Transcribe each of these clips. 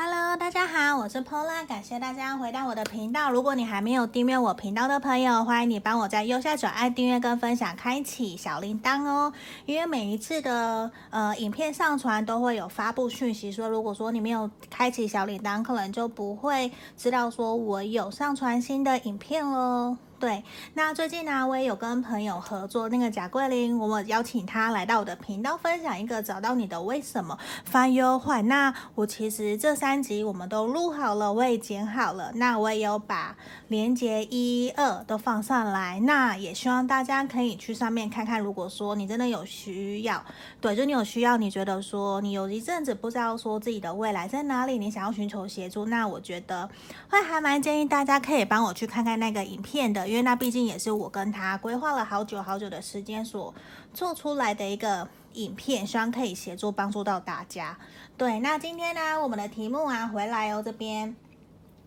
Hello，大家好，我是 Pola，感谢大家回到我的频道。如果你还没有订阅我频道的朋友，欢迎你帮我在右下角按订阅跟分享，开启小铃铛哦。因为每一次的呃影片上传都会有发布讯息，说如果说你没有开启小铃铛，可能就不会知道说我有上传新的影片哦。对，那最近呢，我也有跟朋友合作，那个贾桂林，我们邀请他来到我的频道分享一个找到你的为什么翻优坏。那我其实这三集我们都录好了，我也剪好了，那我也有把连接一二都放上来。那也希望大家可以去上面看看，如果说你真的有需要，对，就你有需要，你觉得说你有一阵子不知道说自己的未来在哪里，你想要寻求协助，那我觉得会还蛮建议大家可以帮我去看看那个影片的。因为那毕竟也是我跟他规划了好久好久的时间所做出来的一个影片，希望可以协助帮助到大家。对，那今天呢，我们的题目啊，回来哦，这边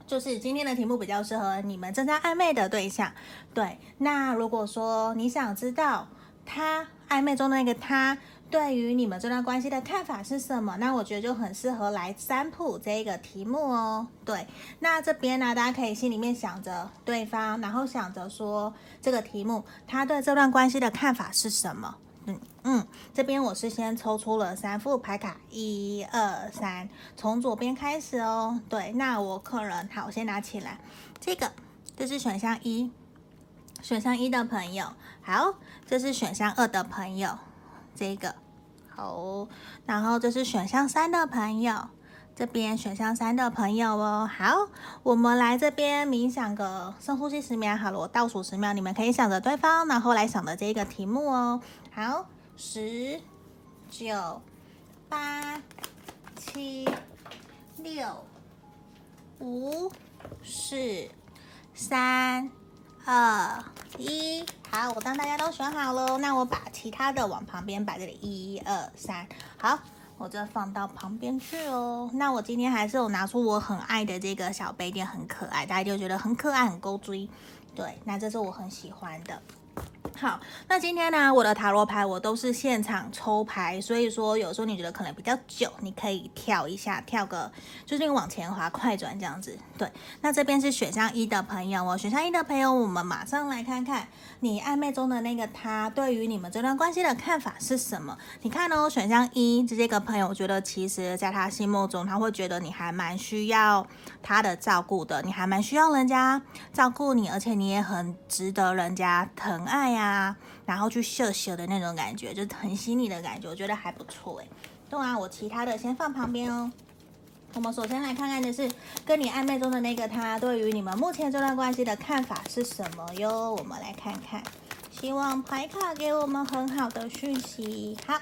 就是今天的题目比较适合你们正在暧昧的对象。对，那如果说你想知道他暧昧中的那个他。对于你们这段关系的看法是什么？那我觉得就很适合来占卜这一个题目哦。对，那这边呢，大家可以心里面想着对方，然后想着说这个题目他对这段关系的看法是什么？嗯嗯，这边我是先抽出了三副牌卡，一二三，从左边开始哦。对，那我客人好，我先拿起来这个，这是选项一，选项一的朋友，好，这是选项二的朋友。这个。好，然后这是选项三的朋友，这边选项三的朋友哦，好，我们来这边冥想个深呼吸十秒，好了，我倒数十秒，你们可以想着对方，然后来想着这个题目哦，好，十、九、八、七、六、五、四、三、二、一。好，我当大家都选好了，那我把其他的往旁边摆，这里一二三，好，我就放到旁边去哦。那我今天还是有拿出我很爱的这个小杯垫，很可爱，大家就觉得很可爱，很勾追。对，那这是我很喜欢的。好，那今天呢，我的塔罗牌我都是现场抽牌，所以说有时候你觉得可能比较久，你可以跳一下，跳个就是往前滑，快转这样子。对，那这边是选项一的朋友哦，选项一的朋友，我们马上来看看你暧昧中的那个他对于你们这段关系的看法是什么？你看哦，选项一这个朋友，我觉得其实在他心目中，他会觉得你还蛮需要他的照顾的，你还蛮需要人家照顾你，而且你也很值得人家疼爱爱呀。然后去秀秀的那种感觉，就是很细腻的感觉，我觉得还不错诶。对啊，我其他的先放旁边哦。我们首先来看看的是跟你暧昧中的那个他，对于你们目前这段关系的看法是什么哟？我们来看看，希望牌卡给我们很好的讯息。好，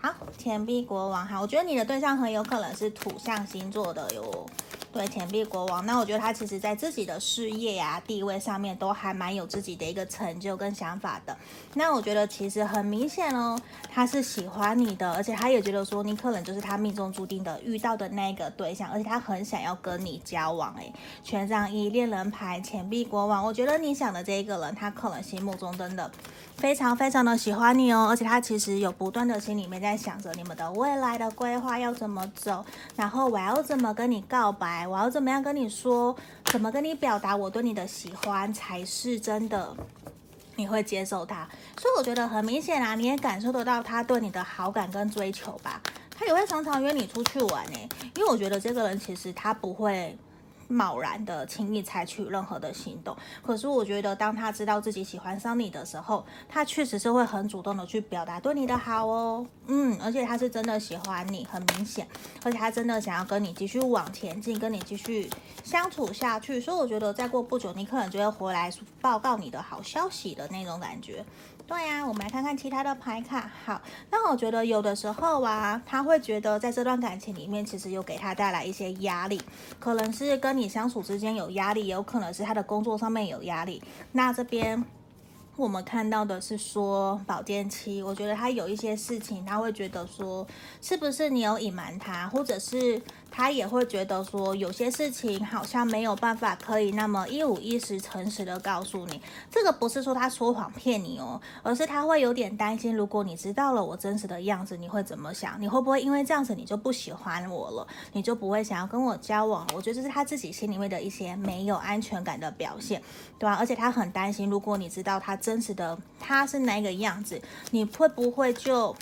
好，钱币国王，好，我觉得你的对象很有可能是土象星座的哟。对，钱币国王，那我觉得他其实在自己的事业呀、地位上面都还蛮有自己的一个成就跟想法的。那我觉得其实很明显哦，他是喜欢你的，而且他也觉得说你可能就是他命中注定的遇到的那个对象，而且他很想要跟你交往。哎，权杖一，恋人牌，钱币国王，我觉得你想的这一个人，他可能心目中真的非常非常的喜欢你哦，而且他其实有不断的心里面在想着你们的未来的规划要怎么走，然后我要怎么跟你告白。我要怎么样跟你说？怎么跟你表达我对你的喜欢才是真的？你会接受他？所以我觉得很明显啊，你也感受得到他对你的好感跟追求吧？他也会常常约你出去玩呢，因为我觉得这个人其实他不会。贸然的轻易采取任何的行动，可是我觉得当他知道自己喜欢上你的时候，他确实是会很主动的去表达对你的好哦，嗯，而且他是真的喜欢你，很明显，而且他真的想要跟你继续往前进，跟你继续相处下去，所以我觉得再过不久，你可能就会回来报告你的好消息的那种感觉。对呀、啊，我们来看看其他的牌卡。好，那我觉得有的时候啊，他会觉得在这段感情里面，其实有给他带来一些压力，可能是跟你相处之间有压力，有可能是他的工作上面有压力。那这边我们看到的是说宝剑七，我觉得他有一些事情，他会觉得说，是不是你有隐瞒他，或者是他也会觉得说，有些事情好像没有办法可以那么一五一十诚实的告诉你。这个不是说他说谎骗你哦，而是他会有点担心，如果你知道了我真实的样子，你会怎么想？你会不会因为这样子你就不喜欢我了？你就不会想要跟我交往？我觉得这是他自己心里面的一些没有安全感的表现，对吧？而且他很担心，如果你知道他真实的他是哪个样子，你会不会就？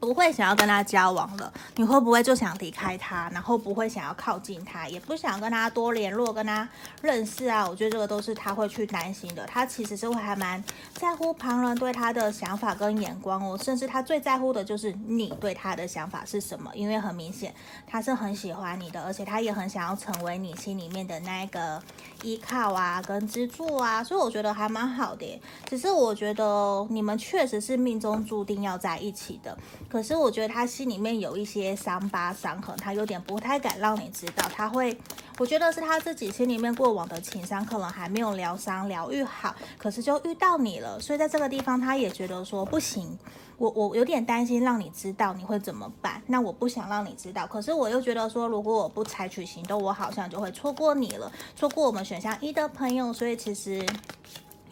不会想要跟他交往了，你会不会就想离开他？然后不会想要靠近他，也不想跟他多联络，跟他认识啊？我觉得这个都是他会去担心的。他其实是会还蛮在乎旁人对他的想法跟眼光哦，甚至他最在乎的就是你对他的想法是什么，因为很明显他是很喜欢你的，而且他也很想要成为你心里面的那一个依靠啊，跟支柱啊，所以我觉得还蛮好的。只是我觉得你们确实是命中注定要在一起的。可是我觉得他心里面有一些伤疤伤痕，他有点不太敢让你知道。他会，我觉得是他自己心里面过往的情伤，可能还没有疗伤疗愈好。可是就遇到你了，所以在这个地方，他也觉得说不行。我我有点担心让你知道你会怎么办。那我不想让你知道，可是我又觉得说，如果我不采取行动，我好像就会错过你了，错过我们选项一的朋友。所以其实。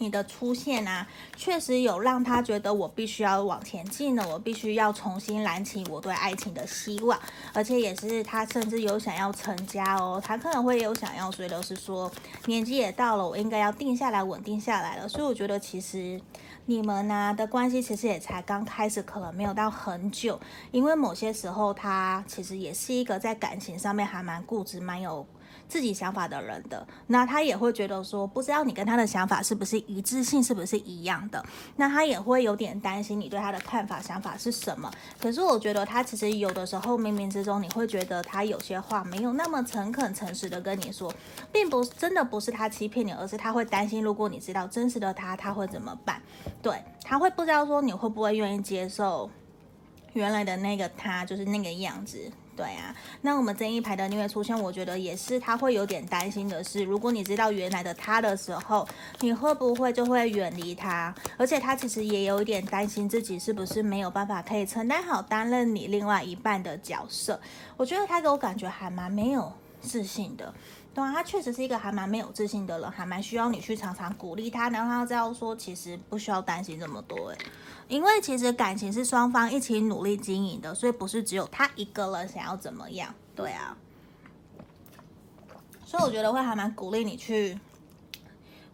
你的出现啊，确实有让他觉得我必须要往前进了，我必须要重新燃起我对爱情的希望，而且也是他甚至有想要成家哦，他可能会有想要，所以都是说年纪也到了，我应该要定下来，稳定下来了。所以我觉得其实你们呢、的关系其实也才刚开始，可能没有到很久，因为某些时候他其实也是一个在感情上面还蛮固执，蛮有。自己想法的人的，那他也会觉得说，不知道你跟他的想法是不是一致性，是不是一样的？那他也会有点担心你对他的看法、想法是什么。可是我觉得他其实有的时候冥冥之中，你会觉得他有些话没有那么诚恳、诚实的跟你说，并不是真的不是他欺骗你，而是他会担心，如果你知道真实的他，他会怎么办？对，他会不知道说你会不会愿意接受原来的那个他，就是那个样子。对啊，那我们这一排的逆位出现，我觉得也是他会有点担心的是，如果你知道原来的他的时候，你会不会就会远离他？而且他其实也有一点担心自己是不是没有办法可以承担好担任你另外一半的角色。我觉得他给我感觉还蛮没有自信的。对啊，他确实是一个还蛮没有自信的人，还蛮需要你去常常鼓励他，然后他知道说其实不需要担心这么多诶。因为其实感情是双方一起努力经营的，所以不是只有他一个人想要怎么样。对啊，所以我觉得会还蛮鼓励你去。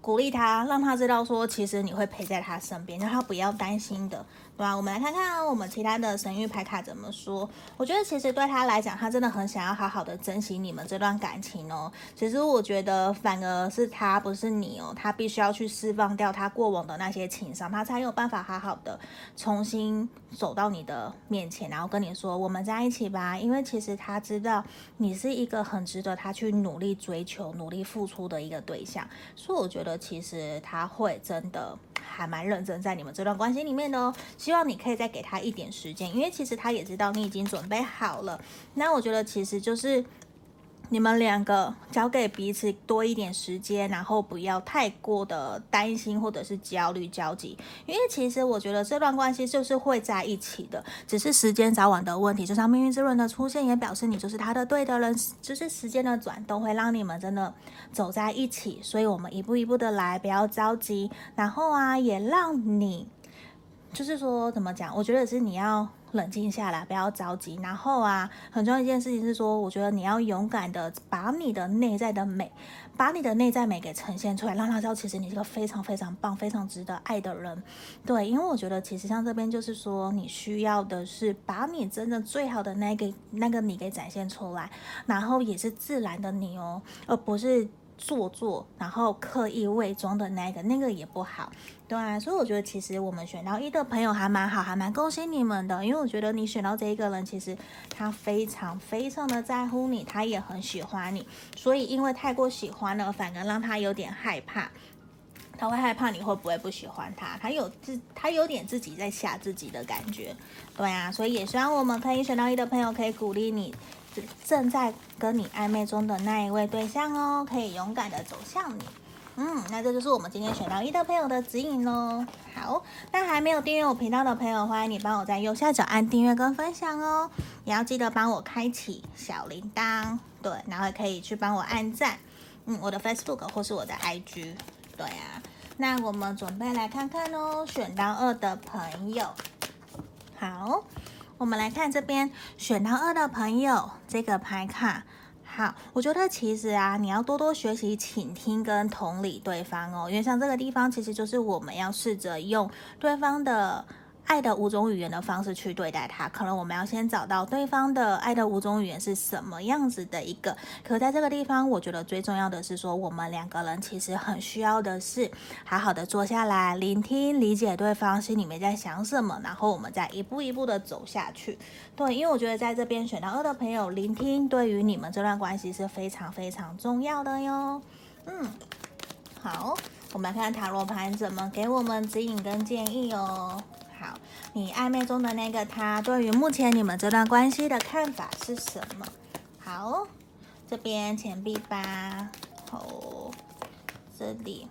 鼓励他，让他知道说，其实你会陪在他身边，让他不要担心的，对吧？我们来看看我们其他的神域牌卡怎么说。我觉得其实对他来讲，他真的很想要好好的珍惜你们这段感情哦。其实我觉得反而是他，不是你哦，他必须要去释放掉他过往的那些情伤，他才有办法好好的重新走到你的面前，然后跟你说我们在一起吧。因为其实他知道你是一个很值得他去努力追求、努力付出的一个对象，所以我觉得。其实他会真的还蛮认真在你们这段关系里面的哦，希望你可以再给他一点时间，因为其实他也知道你已经准备好了。那我觉得其实就是。你们两个交给彼此多一点时间，然后不要太过的担心或者是焦虑焦急，因为其实我觉得这段关系就是会在一起的，只是时间早晚的问题。就像命运之轮的出现，也表示你就是他的对的人，就是时间的转动会让你们真的走在一起。所以我们一步一步的来，不要着急。然后啊，也让你就是说怎么讲？我觉得是你要。冷静下来，不要着急。然后啊，很重要一件事情是说，我觉得你要勇敢的把你的内在的美，把你的内在美给呈现出来，让他知道其实你是个非常非常棒、非常值得爱的人。对，因为我觉得其实像这边就是说，你需要的是把你真的最好的那个那个你给展现出来，然后也是自然的你哦，而不是。做作，然后刻意伪装的那个，那个也不好，对啊，所以我觉得其实我们选到一的朋友还蛮好，还蛮恭喜你们的，因为我觉得你选到这一个人，其实他非常非常的在乎你，他也很喜欢你，所以因为太过喜欢了，反而让他有点害怕，他会害怕你会不会不喜欢他，他有自他有点自己在吓自己的感觉，对啊，所以也希望我们可以选到一的朋友可以鼓励你。正在跟你暧昧中的那一位对象哦，可以勇敢的走向你。嗯，那这就是我们今天选到一的朋友的指引喽。好，那还没有订阅我频道的朋友，欢迎你帮我在右下角按订阅跟分享哦。也要记得帮我开启小铃铛，对，然后也可以去帮我按赞，嗯，我的 Facebook 或是我的 IG，对啊。那我们准备来看看哦，选到二的朋友，好，我们来看这边选到二的朋友这个牌卡。好，我觉得其实啊，你要多多学习倾听跟同理对方哦，因为像这个地方，其实就是我们要试着用对方的。爱的五种语言的方式去对待他，可能我们要先找到对方的爱的五种语言是什么样子的一个。可在这个地方，我觉得最重要的是说，我们两个人其实很需要的是好好的坐下来，聆听、理解对方心里面在想什么，然后我们再一步一步的走下去。对，因为我觉得在这边选到二的朋友，聆听对于你们这段关系是非常非常重要的哟。嗯，好，我们来看塔罗牌怎么给我们指引跟建议哦。好，你暧昧中的那个他，对于目前你们这段关系的看法是什么？好，这边钱币八，好，这里。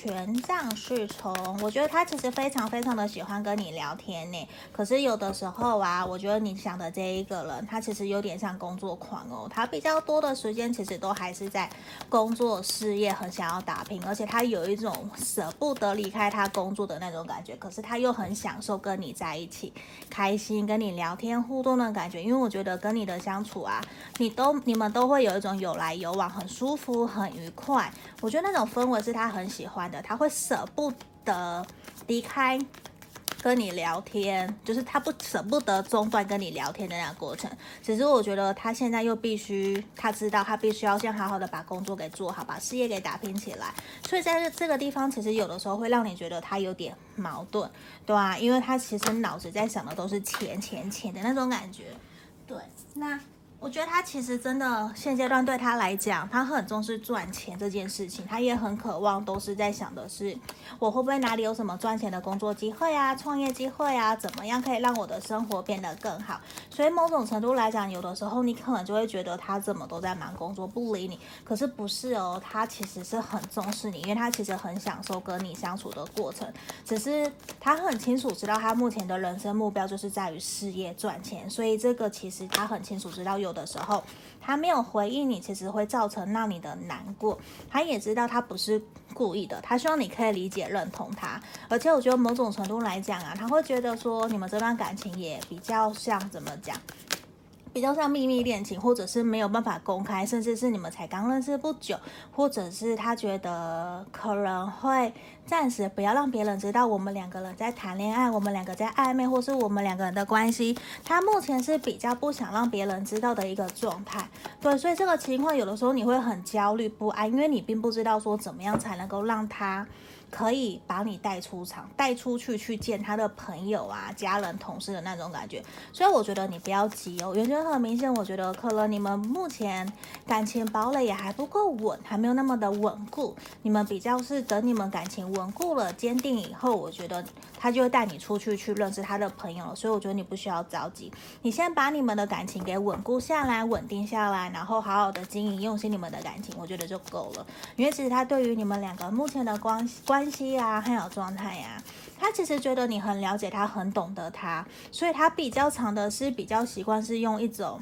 权杖侍从，我觉得他其实非常非常的喜欢跟你聊天呢。可是有的时候啊，我觉得你想的这一个人，他其实有点像工作狂哦。他比较多的时间其实都还是在工作事业，很想要打拼，而且他有一种舍不得离开他工作的那种感觉。可是他又很享受跟你在一起，开心跟你聊天互动的感觉。因为我觉得跟你的相处啊，你都你们都会有一种有来有往，很舒服，很愉快。我觉得那种氛围是他很喜欢他会舍不得离开跟你聊天，就是他不舍不得中断跟你聊天的那个过程。只是我觉得他现在又必须，他知道他必须要先好好的把工作给做好，把事业给打拼起来。所以在这这个地方，其实有的时候会让你觉得他有点矛盾，对啊，因为他其实脑子在想的都是钱钱钱的那种感觉。对，那。我觉得他其实真的现阶段对他来讲，他很重视赚钱这件事情，他也很渴望，都是在想的是，我会不会哪里有什么赚钱的工作机会啊、创业机会啊，怎么样可以让我的生活变得更好？所以某种程度来讲，有的时候你可能就会觉得他怎么都在忙工作，不理你。可是不是哦，他其实是很重视你，因为他其实很享受跟你相处的过程，只是他很清楚知道他目前的人生目标就是在于事业赚钱，所以这个其实他很清楚知道有。有的时候，他没有回应你，其实会造成让你的难过。他也知道他不是故意的，他希望你可以理解、认同他。而且我觉得某种程度来讲啊，他会觉得说你们这段感情也比较像怎么讲？比较像秘密恋情，或者是没有办法公开，甚至是你们才刚认识不久，或者是他觉得可能会暂时不要让别人知道我们两个人在谈恋爱，我们两个在暧昧，或是我们两个人的关系，他目前是比较不想让别人知道的一个状态。对，所以这个情况有的时候你会很焦虑不安，因为你并不知道说怎么样才能够让他。可以把你带出场，带出去去见他的朋友啊、家人、同事的那种感觉。所以我觉得你不要急哦，原因很明显。我觉得可能你们目前感情堡垒也还不够稳，还没有那么的稳固。你们比较是等你们感情稳固了、坚定以后，我觉得他就会带你出去去认识他的朋友了。所以我觉得你不需要着急，你先把你们的感情给稳固下来、稳定下来，然后好好的经营、用心你们的感情，我觉得就够了。因为其实他对于你们两个目前的关系关。关系啊，还有状态呀，他其实觉得你很了解他，很懂得他，所以他比较长的是比较习惯是用一种。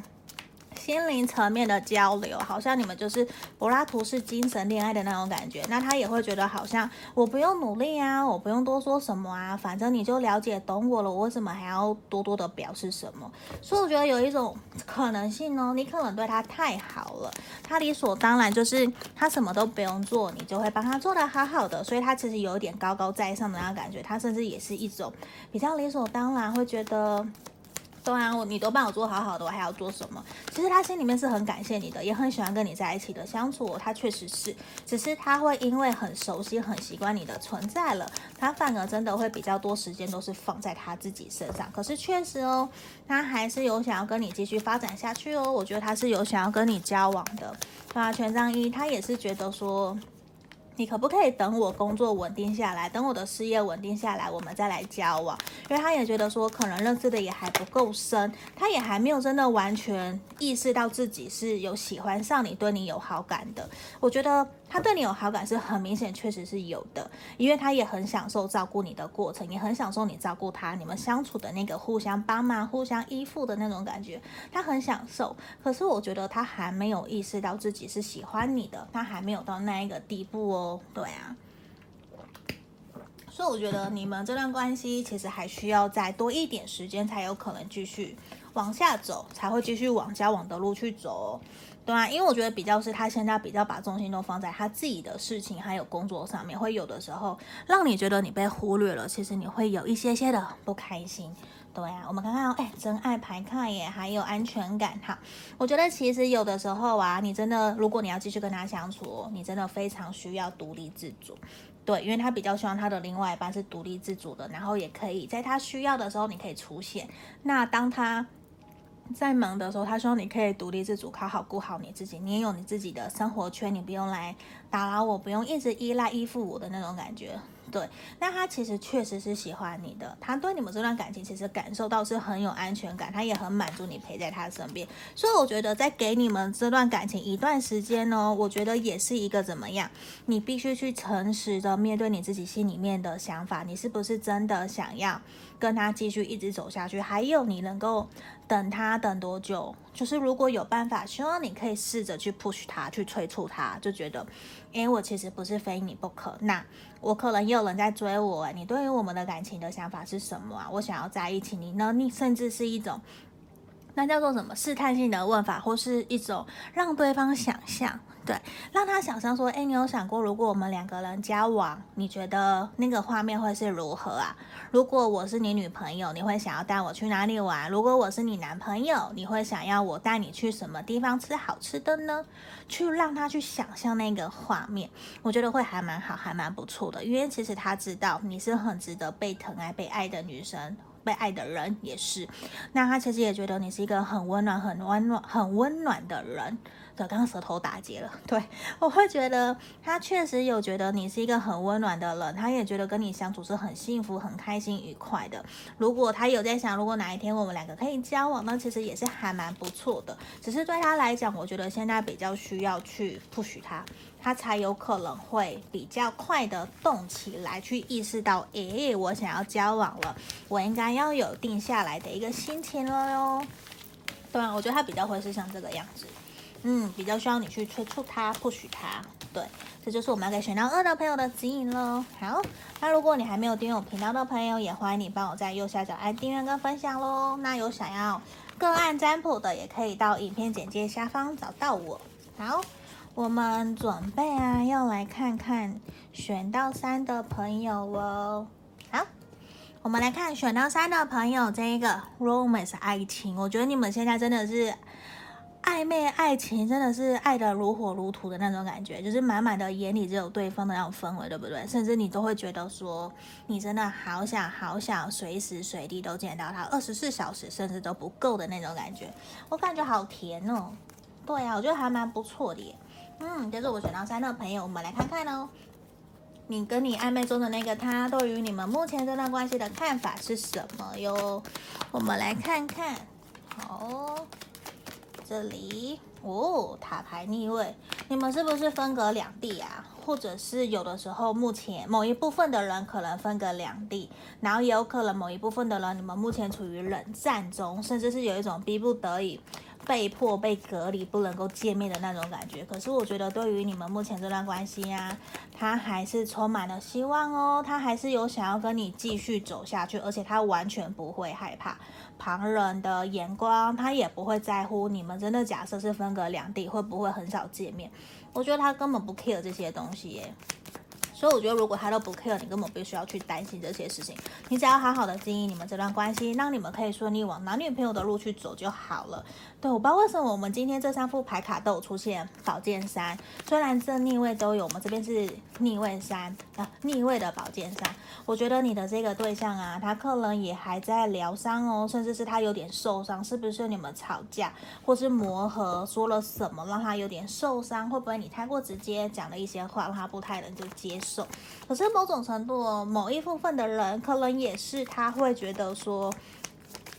心灵层面的交流，好像你们就是柏拉图式精神恋爱的那种感觉。那他也会觉得好像我不用努力啊，我不用多说什么啊，反正你就了解懂我了，我为什么还要多多的表示什么？所以我觉得有一种可能性呢，你可能对他太好了，他理所当然就是他什么都不用做，你就会帮他做得好好的，所以他其实有一点高高在上的那种感觉，他甚至也是一种比较理所当然会觉得。对啊，我你都帮我做好好的，我还要做什么？其实他心里面是很感谢你的，也很喜欢跟你在一起的相处。他确实是，只是他会因为很熟悉、很习惯你的存在了，他反而真的会比较多时间都是放在他自己身上。可是确实哦，他还是有想要跟你继续发展下去哦。我觉得他是有想要跟你交往的。对啊，权杖一，他也是觉得说。你可不可以等我工作稳定下来，等我的事业稳定下来，我们再来交往？因为他也觉得说，可能认识的也还不够深，他也还没有真的完全意识到自己是有喜欢上你，对你有好感的。我觉得他对你有好感是很明显，确实是有的，因为他也很享受照顾你的过程，也很享受你照顾他，你们相处的那个互相帮忙、互相依附的那种感觉，他很享受。可是我觉得他还没有意识到自己是喜欢你的，他还没有到那一个地步哦。对啊，所以我觉得你们这段关系其实还需要再多一点时间，才有可能继续往下走，才会继续往交往的路去走。对啊，因为我觉得比较是他现在比较把重心都放在他自己的事情还有工作上面，会有的时候让你觉得你被忽略了，其实你会有一些些的不开心。对啊，我们看看哦，哎，真爱牌卡耶，还有安全感哈。我觉得其实有的时候啊，你真的如果你要继续跟他相处，你真的非常需要独立自主。对，因为他比较希望他的另外一半是独立自主的，然后也可以在他需要的时候你可以出现。那当他在忙的时候，他说你可以独立自主，好好顾好你自己。你也有你自己的生活圈，你不用来打扰我，不用一直依赖依附我的那种感觉。对，那他其实确实是喜欢你的，他对你们这段感情其实感受到是很有安全感，他也很满足你陪在他身边。所以我觉得在给你们这段感情一段时间呢，我觉得也是一个怎么样，你必须去诚实的面对你自己心里面的想法，你是不是真的想要跟他继续一直走下去？还有你能够等他等多久？就是如果有办法，希望你可以试着去 push 他，去催促他，就觉得，因为我其实不是非你不可，那我可能也有人在追我，你对于我们的感情的想法是什么啊？我想要在一起，你呢？你甚至是一种。那叫做什么试探性的问法，或是一种让对方想象，对，让他想象说，诶，你有想过，如果我们两个人交往，你觉得那个画面会是如何啊？如果我是你女朋友，你会想要带我去哪里玩？如果我是你男朋友，你会想要我带你去什么地方吃好吃的呢？去让他去想象那个画面，我觉得会还蛮好，还蛮不错的，因为其实他知道你是很值得被疼爱、被爱的女生。被爱的人也是，那他其实也觉得你是一个很温暖、很温暖、很温暖的人。刚刚舌头打结了。对，我会觉得他确实有觉得你是一个很温暖的人，他也觉得跟你相处是很幸福、很开心、愉快的。如果他有在想，如果哪一天我们两个可以交往，那其实也是还蛮不错的。只是对他来讲，我觉得现在比较需要去 push 他。他才有可能会比较快的动起来，去意识到，诶，我想要交往了，我应该要有定下来的一个心情了哟。对啊，我觉得他比较会是像这个样子，嗯，比较需要你去催促他、push 他。对，这就是我们要给选到二的朋友的指引喽。好，那如果你还没有订阅我频道的朋友，也欢迎你帮我在右下角按订阅跟分享喽。那有想要个案占卜的，也可以到影片简介下方找到我。好。我们准备啊，要来看看选到三的朋友哦。好，我们来看选到三的朋友，这一个 romance 爱情，我觉得你们现在真的是暧昧爱情，真的是爱得如火如荼的那种感觉，就是满满的眼里只有对方的那种氛围，对不对？甚至你都会觉得说，你真的好想好想随时随地都见到他，二十四小时甚至都不够的那种感觉，我感觉好甜哦。对呀、我觉得还蛮不错的耶。嗯，这是我选到三的朋友，我们来看看哦。你跟你暧昧中的那个他，对于你们目前这段关系的看法是什么哟？我们来看看。好，这里哦，塔牌逆位，你们是不是分隔两地啊？或者是有的时候，目前某一部分的人可能分隔两地，然后也有可能某一部分的人，你们目前处于冷战中，甚至是有一种逼不得已。被迫被隔离，不能够见面的那种感觉。可是我觉得，对于你们目前这段关系呀，他还是充满了希望哦。他还是有想要跟你继续走下去，而且他完全不会害怕旁人的眼光，他也不会在乎你们真的假设是分隔两地，会不会很少见面。我觉得他根本不 care 这些东西耶。所以我觉得，如果他都不 care，你根本不需要去担心这些事情。你只要好好的经营你们这段关系，让你们可以顺利往男女朋友的路去走就好了。对，我不知道为什么我们今天这三副牌卡都有出现宝剑三，虽然这逆位都有，我们这边是逆位三啊，逆位的宝剑三。我觉得你的这个对象啊，他可能也还在疗伤哦，甚至是他有点受伤，是不是你们吵架或是磨合，说了什么让他有点受伤？会不会你太过直接讲了一些话，让他不太能就接受？可是某种程度，某一部分的人可能也是他会觉得说。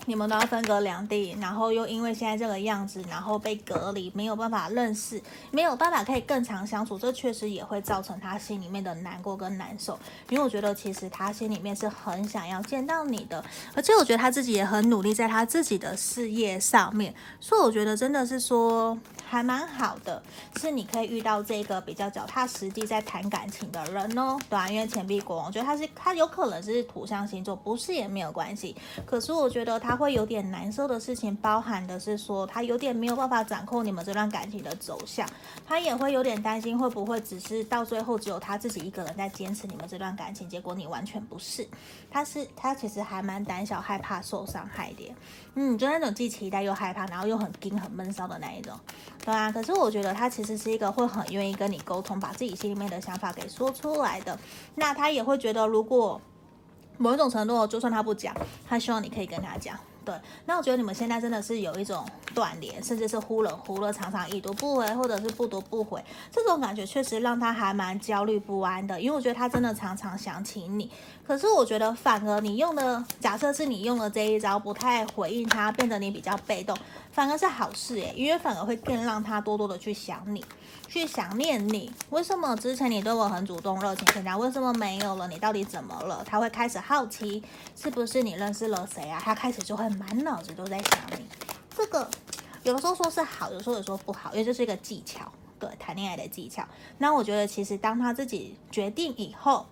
你们都要分隔两地，然后又因为现在这个样子，然后被隔离，没有办法认识，没有办法可以更长相处，这确实也会造成他心里面的难过跟难受。因为我觉得其实他心里面是很想要见到你的，而且我觉得他自己也很努力在他自己的事业上面，所以我觉得真的是说还蛮好的，是你可以遇到这个比较脚踏实地在谈感情的人哦，对啊，因为钱币国王，我觉得他是他有可能是土象星座，不是也没有关系，可是我觉得他。会有点难受的事情，包含的是说他有点没有办法掌控你们这段感情的走向，他也会有点担心会不会只是到最后只有他自己一个人在坚持你们这段感情，结果你完全不是。他是他其实还蛮胆小，害怕受伤害的，嗯，就那种既期待又害怕，然后又很惊很闷骚的那一种，对啊。可是我觉得他其实是一个会很愿意跟你沟通，把自己心里面的想法给说出来的。那他也会觉得如果。某一种程度，就算他不讲，他希望你可以跟他讲。对，那我觉得你们现在真的是有一种断联，甚至是忽冷忽热，常常已读不回，或者是不读不回，这种感觉确实让他还蛮焦虑不安的。因为我觉得他真的常常想起你，可是我觉得反而你用的，假设是你用的这一招，不太回应他，变得你比较被动，反而是好事耶，因为反而会更让他多多的去想你。去想念你，为什么之前你对我很主动热情，现在为什么没有了？你到底怎么了？他会开始好奇，是不是你认识了谁啊？他开始就会满脑子都在想你。这个有的时候说是好，有时候也说不好，因为这是一个技巧，对，谈恋爱的技巧。那我觉得其实当他自己决定以后。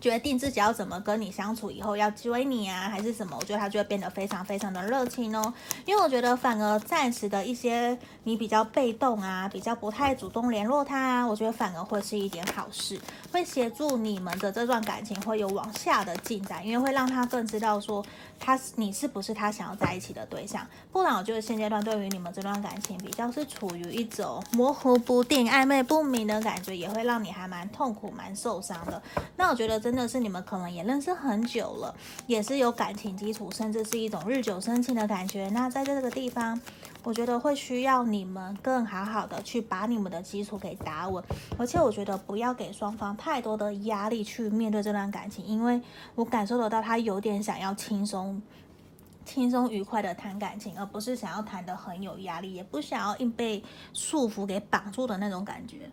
决定自己要怎么跟你相处，以后要追你啊，还是什么？我觉得他就会变得非常非常的热情哦。因为我觉得反而暂时的一些你比较被动啊，比较不太主动联络他啊，我觉得反而会是一点好事，会协助你们的这段感情会有往下的进展，因为会让他更知道说他你是不是他想要在一起的对象。不然我觉得现阶段对于你们这段感情比较是处于一种模糊不定、暧昧不明的感觉，也会让你还蛮痛苦、蛮受伤的。那我觉得。真的是你们可能也认识很久了，也是有感情基础，甚至是一种日久生情的感觉。那在在这个地方，我觉得会需要你们更好好的去把你们的基础给打稳，而且我觉得不要给双方太多的压力去面对这段感情，因为我感受得到他有点想要轻松、轻松愉快的谈感情，而不是想要谈得很有压力，也不想要硬被束缚给绑住的那种感觉。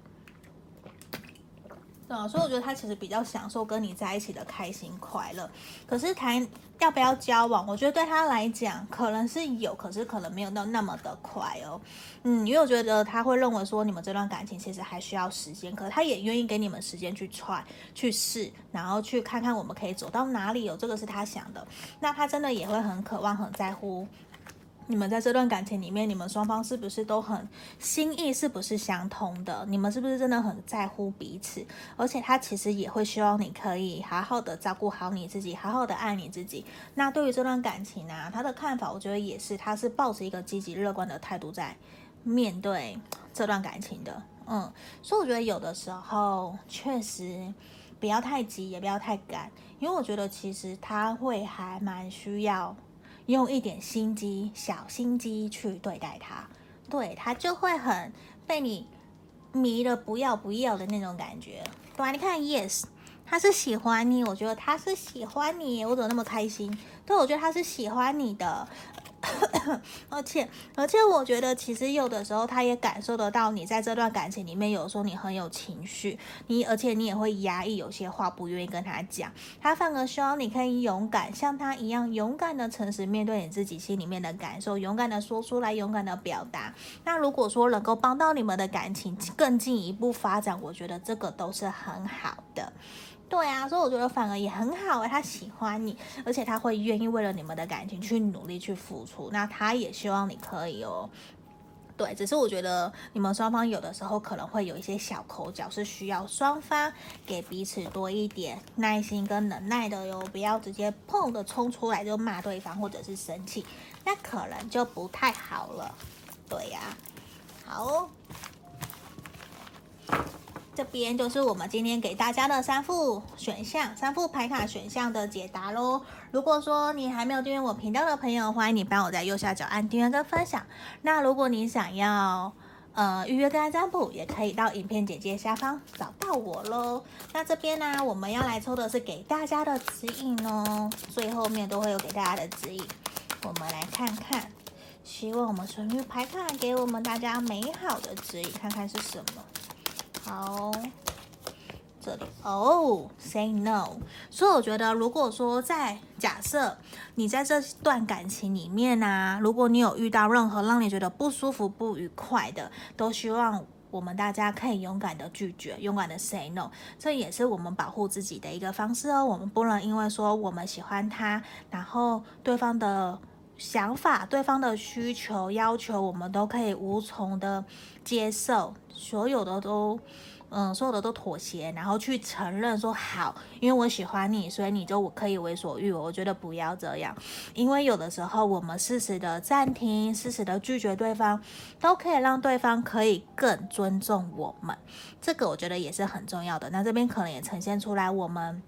对啊，所以我觉得他其实比较享受跟你在一起的开心快乐。可是谈要不要交往，我觉得对他来讲可能是有，可是可能没有到那么的快哦。嗯，因为我觉得他会认为说你们这段感情其实还需要时间，可他也愿意给你们时间去踹去试，然后去看看我们可以走到哪里哦。这个是他想的。那他真的也会很渴望、很在乎。你们在这段感情里面，你们双方是不是都很心意是不是相通的？你们是不是真的很在乎彼此？而且他其实也会希望你可以好好的照顾好你自己，好好的爱你自己。那对于这段感情啊，他的看法，我觉得也是，他是抱着一个积极乐观的态度在面对这段感情的。嗯，所以我觉得有的时候确实不要太急，也不要太赶，因为我觉得其实他会还蛮需要。用一点心机、小心机去对待他，对他就会很被你迷得不要不要的那种感觉。对啊，你看，Yes，他是喜欢你，我觉得他是喜欢你，我怎么那么开心？对，我觉得他是喜欢你的。而且，而且，我觉得其实有的时候，他也感受得到你在这段感情里面，有时候你很有情绪，你而且你也会压抑，有些话不愿意跟他讲，他反而希望你可以勇敢，像他一样勇敢的诚实面对你自己心里面的感受，勇敢的说出来，勇敢的表达。那如果说能够帮到你们的感情更进一步发展，我觉得这个都是很好的。对啊，所以我觉得反而也很好哎，他喜欢你，而且他会愿意为了你们的感情去努力去付出。那他也希望你可以哦。对，只是我觉得你们双方有的时候可能会有一些小口角，是需要双方给彼此多一点耐心跟能耐的哟，不要直接砰的冲出来就骂对方或者是生气，那可能就不太好了。对呀，好。这边就是我们今天给大家的三副选项，三副牌卡选项的解答喽。如果说你还没有订阅我频道的朋友，欢迎你帮我在右下角按订阅跟分享。那如果你想要呃预约个案占卜，也可以到影片简介下方找到我喽。那这边呢，我们要来抽的是给大家的指引哦，最后面都会有给大家的指引。我们来看看，希望我们神諭牌卡给我们大家美好的指引，看看是什么。好，这里哦，say no。所以我觉得，如果说在假设你在这段感情里面啊，如果你有遇到任何让你觉得不舒服、不愉快的，都希望。我们大家可以勇敢的拒绝，勇敢的 say no，这也是我们保护自己的一个方式哦。我们不能因为说我们喜欢他，然后对方的想法、对方的需求、要求，我们都可以无从的接受，所有的都。嗯，所有的都妥协，然后去承认说好，因为我喜欢你，所以你就可以为所欲为。我觉得不要这样，因为有的时候我们适时的暂停，适时的拒绝对方，都可以让对方可以更尊重我们。这个我觉得也是很重要的。那这边可能也呈现出来我们。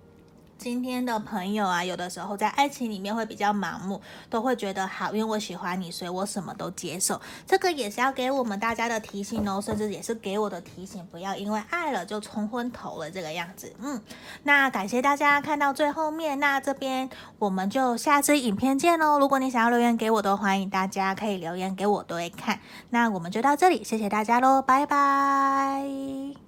今天的朋友啊，有的时候在爱情里面会比较盲目，都会觉得好，因为我喜欢你，所以我什么都接受。这个也是要给我们大家的提醒哦，甚至也是给我的提醒，不要因为爱了就冲昏头了这个样子。嗯，那感谢大家看到最后面，那这边我们就下支影片见喽。如果你想要留言给我的，欢迎大家可以留言给我，都会看。那我们就到这里，谢谢大家喽，拜拜。